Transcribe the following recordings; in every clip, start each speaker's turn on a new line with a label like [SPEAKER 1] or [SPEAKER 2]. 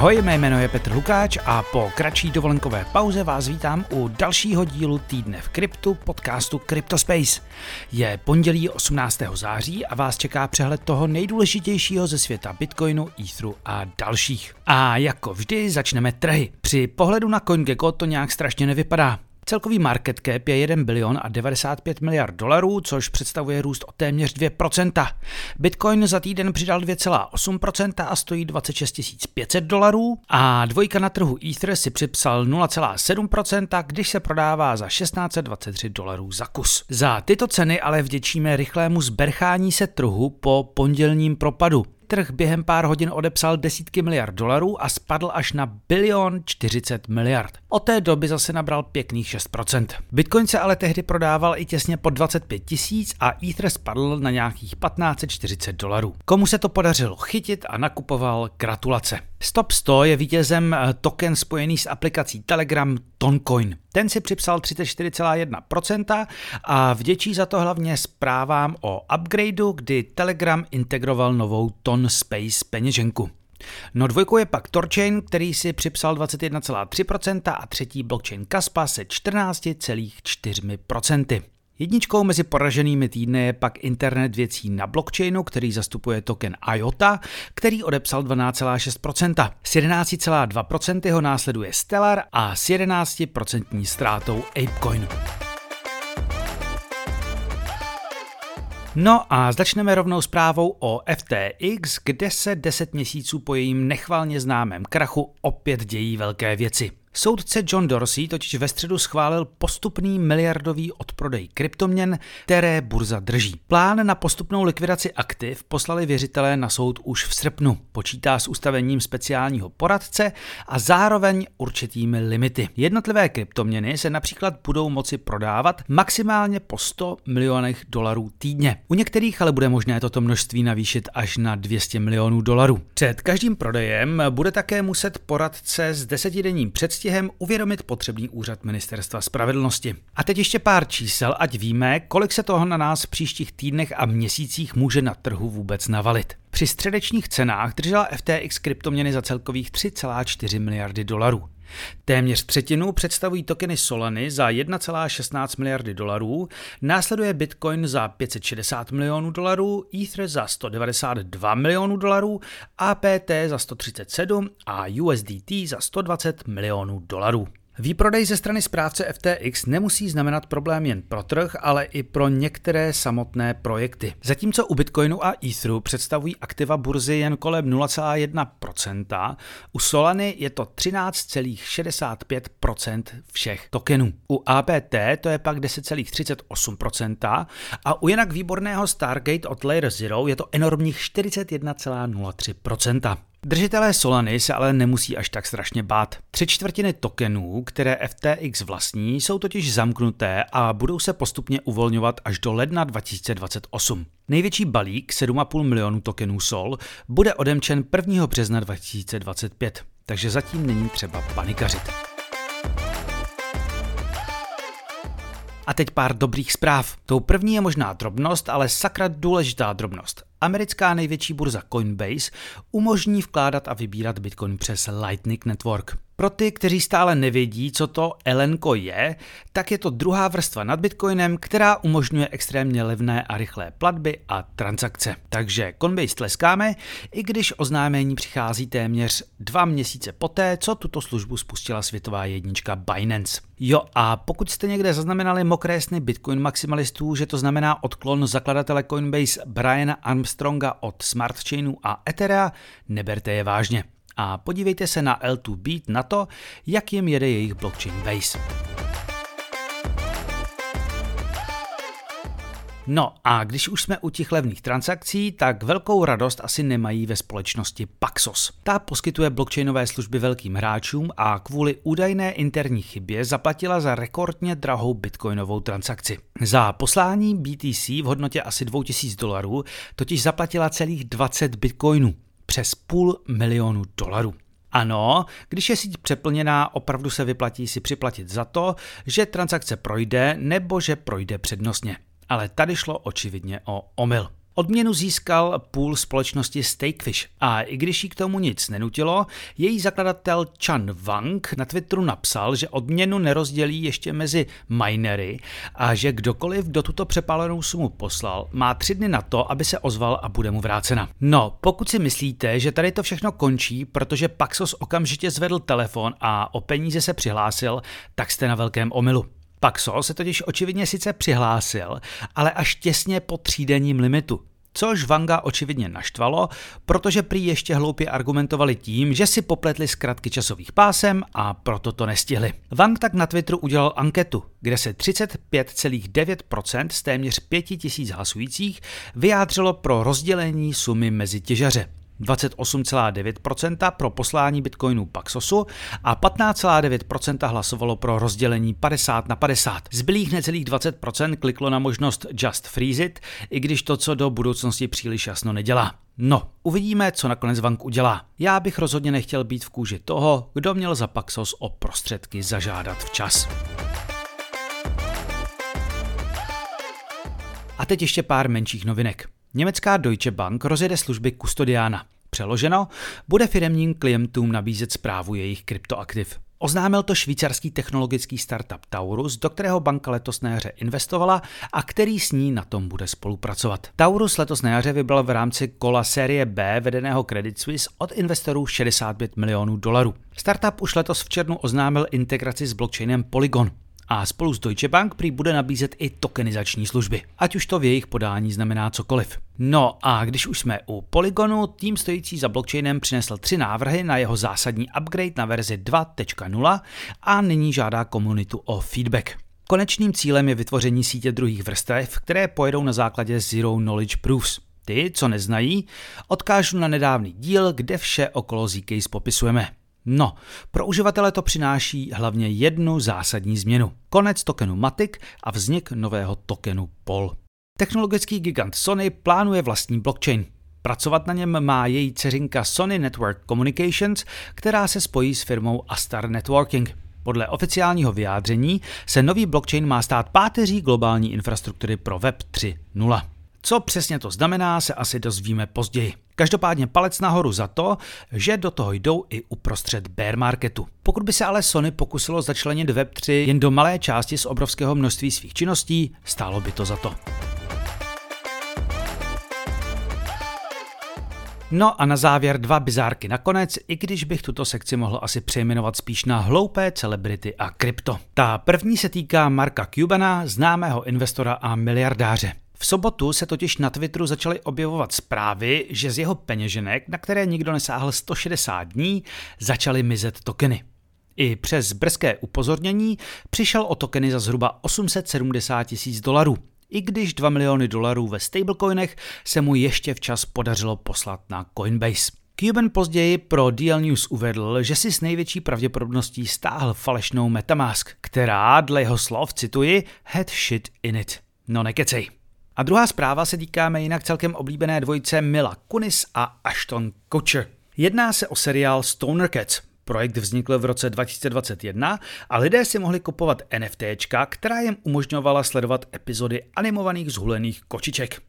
[SPEAKER 1] Ahoj, mé jméno je Petr Lukáč a po kratší dovolenkové pauze vás vítám u dalšího dílu Týdne v kryptu podcastu Cryptospace. Je pondělí 18. září a vás čeká přehled toho nejdůležitějšího ze světa Bitcoinu, Etheru a dalších. A jako vždy začneme trhy. Při pohledu na CoinGecko to nějak strašně nevypadá. Celkový market cap je 1 bilion a 95 miliard dolarů, což představuje růst o téměř 2%. Bitcoin za týden přidal 2,8% a stojí 26 500 dolarů a dvojka na trhu Ether si připsal 0,7%, když se prodává za 1623 dolarů za kus. Za tyto ceny ale vděčíme rychlému zberchání se trhu po pondělním propadu trh během pár hodin odepsal desítky miliard dolarů a spadl až na bilion 40 miliard. Od té doby zase nabral pěkných 6%. Bitcoin se ale tehdy prodával i těsně po 25 tisíc a Ether spadl na nějakých 1540 dolarů. Komu se to podařilo chytit a nakupoval, gratulace. Stop 100 je vítězem eh, token spojený s aplikací Telegram Toncoin. Ten si připsal 34,1% a vděčí za to hlavně zprávám o upgradeu, kdy Telegram integroval novou Ton Space peněženku. No dvojkou je pak Torchain, který si připsal 21,3% a třetí blockchain Kaspa se 14,4%. Jedničkou mezi poraženými týdny je pak internet věcí na blockchainu, který zastupuje token IOTA, který odepsal 12,6%. S 11,2% ho následuje Stellar a s 11% ztrátou ApeCoin. No a začneme rovnou zprávou o FTX, kde se 10 měsíců po jejím nechvalně známém krachu opět dějí velké věci. Soudce John Dorsey totiž ve středu schválil postupný miliardový odprodej kryptoměn, které burza drží. Plán na postupnou likvidaci aktiv poslali věřitelé na soud už v srpnu. Počítá s ustavením speciálního poradce a zároveň určitými limity. Jednotlivé kryptoměny se například budou moci prodávat maximálně po 100 milionech dolarů týdně. U některých ale bude možné toto množství navýšit až na 200 milionů dolarů. Před každým prodejem bude také muset poradce s desetidenním předstihem předstihem uvědomit potřebný úřad Ministerstva spravedlnosti. A teď ještě pár čísel, ať víme, kolik se toho na nás v příštích týdnech a měsících může na trhu vůbec navalit. Při středečních cenách držela FTX kryptoměny za celkových 3,4 miliardy dolarů. Téměř třetinu představují tokeny Solany za 1,16 miliardy dolarů, následuje Bitcoin za 560 milionů dolarů, Ether za 192 milionů dolarů, APT za 137 a USDT za 120 milionů dolarů. Výprodej ze strany správce FTX nemusí znamenat problém jen pro trh, ale i pro některé samotné projekty. Zatímco u Bitcoinu a Etheru představují aktiva burzy jen kolem 0,1%, u Solany je to 13,65% všech tokenů. U APT to je pak 10,38% a u jinak výborného Stargate od Layer Zero je to enormních 41,03%. Držitelé Solany se ale nemusí až tak strašně bát. Tři čtvrtiny tokenů, které FTX vlastní, jsou totiž zamknuté a budou se postupně uvolňovat až do ledna 2028. Největší balík 7,5 milionů tokenů Sol bude odemčen 1. března 2025, takže zatím není třeba panikařit. A teď pár dobrých zpráv. Tou první je možná drobnost, ale sakra důležitá drobnost. Americká největší burza Coinbase umožní vkládat a vybírat Bitcoin přes Lightning Network. Pro ty, kteří stále nevědí, co to Elenko je, tak je to druhá vrstva nad Bitcoinem, která umožňuje extrémně levné a rychlé platby a transakce. Takže Coinbase tleskáme, i když oznámení přichází téměř dva měsíce poté, co tuto službu spustila světová jednička Binance. Jo a pokud jste někde zaznamenali mokré sny Bitcoin maximalistů, že to znamená odklon zakladatele Coinbase Briana Armstronga od Smart Chainu a Etherea, neberte je vážně a podívejte se na L2 Beat na to, jak jim jede jejich blockchain base. No a když už jsme u těch levných transakcí, tak velkou radost asi nemají ve společnosti Paxos. Ta poskytuje blockchainové služby velkým hráčům a kvůli údajné interní chybě zaplatila za rekordně drahou bitcoinovou transakci. Za poslání BTC v hodnotě asi 2000 dolarů totiž zaplatila celých 20 bitcoinů přes půl milionu dolarů. Ano, když je síť přeplněná, opravdu se vyplatí si připlatit za to, že transakce projde nebo že projde přednostně. Ale tady šlo očividně o omyl. Odměnu získal půl společnosti Stakefish a i když jí k tomu nic nenutilo, její zakladatel Chan Wang na Twitteru napsal, že odměnu nerozdělí ještě mezi minery a že kdokoliv, kdo tuto přepálenou sumu poslal, má tři dny na to, aby se ozval a bude mu vrácena. No, pokud si myslíte, že tady to všechno končí, protože Paxos okamžitě zvedl telefon a o peníze se přihlásil, tak jste na velkém omylu. Paxos se totiž očividně sice přihlásil, ale až těsně po třídenním limitu. Což Vanga očividně naštvalo, protože prý ještě hloupě argumentovali tím, že si popletli zkratky časových pásem a proto to nestihli. Wang tak na Twitteru udělal anketu, kde se 35,9% z téměř 5000 hlasujících vyjádřilo pro rozdělení sumy mezi těžaře. 28,9% pro poslání bitcoinů Paxosu a 15,9% hlasovalo pro rozdělení 50 na 50. Zbylých necelých 20% kliklo na možnost Just Freeze it, i když to, co do budoucnosti příliš jasno nedělá. No, uvidíme, co nakonec Vank udělá. Já bych rozhodně nechtěl být v kůži toho, kdo měl za Paxos o prostředky zažádat včas. A teď ještě pár menších novinek. Německá Deutsche Bank rozjede služby kustodiána. Přeloženo, bude firemním klientům nabízet zprávu jejich kryptoaktiv. Oznámil to švýcarský technologický startup Taurus, do kterého banka letos na jaře investovala a který s ní na tom bude spolupracovat. Taurus letos na jaře vybral v rámci kola série B vedeného Credit Suisse od investorů 65 milionů dolarů. Startup už letos v červnu oznámil integraci s blockchainem Polygon a spolu s Deutsche Bank prý bude nabízet i tokenizační služby, ať už to v jejich podání znamená cokoliv. No a když už jsme u Polygonu, tým stojící za blockchainem přinesl tři návrhy na jeho zásadní upgrade na verzi 2.0 a nyní žádá komunitu o feedback. Konečným cílem je vytvoření sítě druhých vrstev, které pojedou na základě Zero Knowledge Proofs. Ty, co neznají, odkážu na nedávný díl, kde vše okolo Zcase popisujeme. No, pro uživatele to přináší hlavně jednu zásadní změnu. Konec tokenu Matic a vznik nového tokenu POL. Technologický gigant Sony plánuje vlastní blockchain. Pracovat na něm má její dceřinka Sony Network Communications, která se spojí s firmou Astar Networking. Podle oficiálního vyjádření se nový blockchain má stát páteří globální infrastruktury pro Web 3.0. Co přesně to znamená, se asi dozvíme později. Každopádně palec nahoru za to, že do toho jdou i uprostřed bear marketu. Pokud by se ale Sony pokusilo začlenit Web3 jen do malé části z obrovského množství svých činností, stálo by to za to. No a na závěr dva bizárky nakonec, i když bych tuto sekci mohl asi přejmenovat spíš na hloupé celebrity a krypto. Ta první se týká Marka Cubana, známého investora a miliardáře. V sobotu se totiž na Twitteru začaly objevovat zprávy, že z jeho peněženek, na které nikdo nesáhl 160 dní, začaly mizet tokeny. I přes brzké upozornění přišel o tokeny za zhruba 870 tisíc dolarů, i když 2 miliony dolarů ve stablecoinech se mu ještě včas podařilo poslat na Coinbase. Cuban později pro DL News uvedl, že si s největší pravděpodobností stáhl falešnou Metamask, která, dle jeho slov, cituji, had shit in it. No nekecej. A druhá zpráva se týká jinak celkem oblíbené dvojice Mila Kunis a Ashton Kutcher. Jedná se o seriál Stoner Cats. Projekt vznikl v roce 2021 a lidé si mohli kupovat NFTčka, která jim umožňovala sledovat epizody animovaných zhulených kočiček.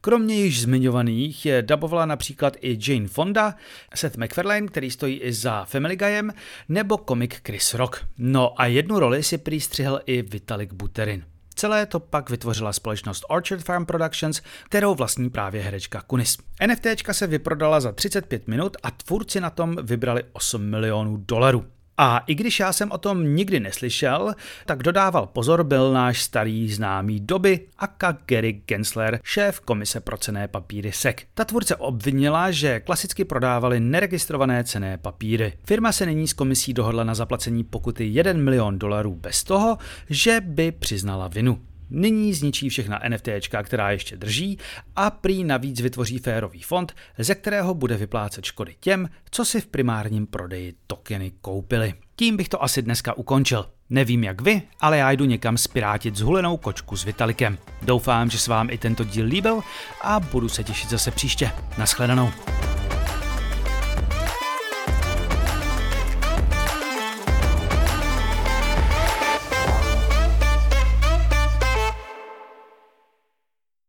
[SPEAKER 1] Kromě již zmiňovaných je dabovala například i Jane Fonda, Seth MacFarlane, který stojí i za Family Guyem, nebo komik Chris Rock. No a jednu roli si prý i Vitalik Buterin. Celé to pak vytvořila společnost Orchard Farm Productions, kterou vlastní právě herečka Kunis. NFTčka se vyprodala za 35 minut a tvůrci na tom vybrali 8 milionů dolarů. A i když já jsem o tom nikdy neslyšel, tak dodával pozor byl náš starý známý doby Aka Gary Gensler, šéf komise pro cené papíry SEC. Ta tvůrce obvinila, že klasicky prodávali neregistrované cené papíry. Firma se nyní s komisí dohodla na zaplacení pokuty 1 milion dolarů bez toho, že by přiznala vinu. Nyní zničí všechna NFTčka, která ještě drží a prý navíc vytvoří férový fond, ze kterého bude vyplácet škody těm, co si v primárním prodeji tokeny koupili. Tím bych to asi dneska ukončil. Nevím jak vy, ale já jdu někam spirátit zhulenou kočku s Vitalikem. Doufám, že se vám i tento díl líbil a budu se těšit zase příště. Naschledanou.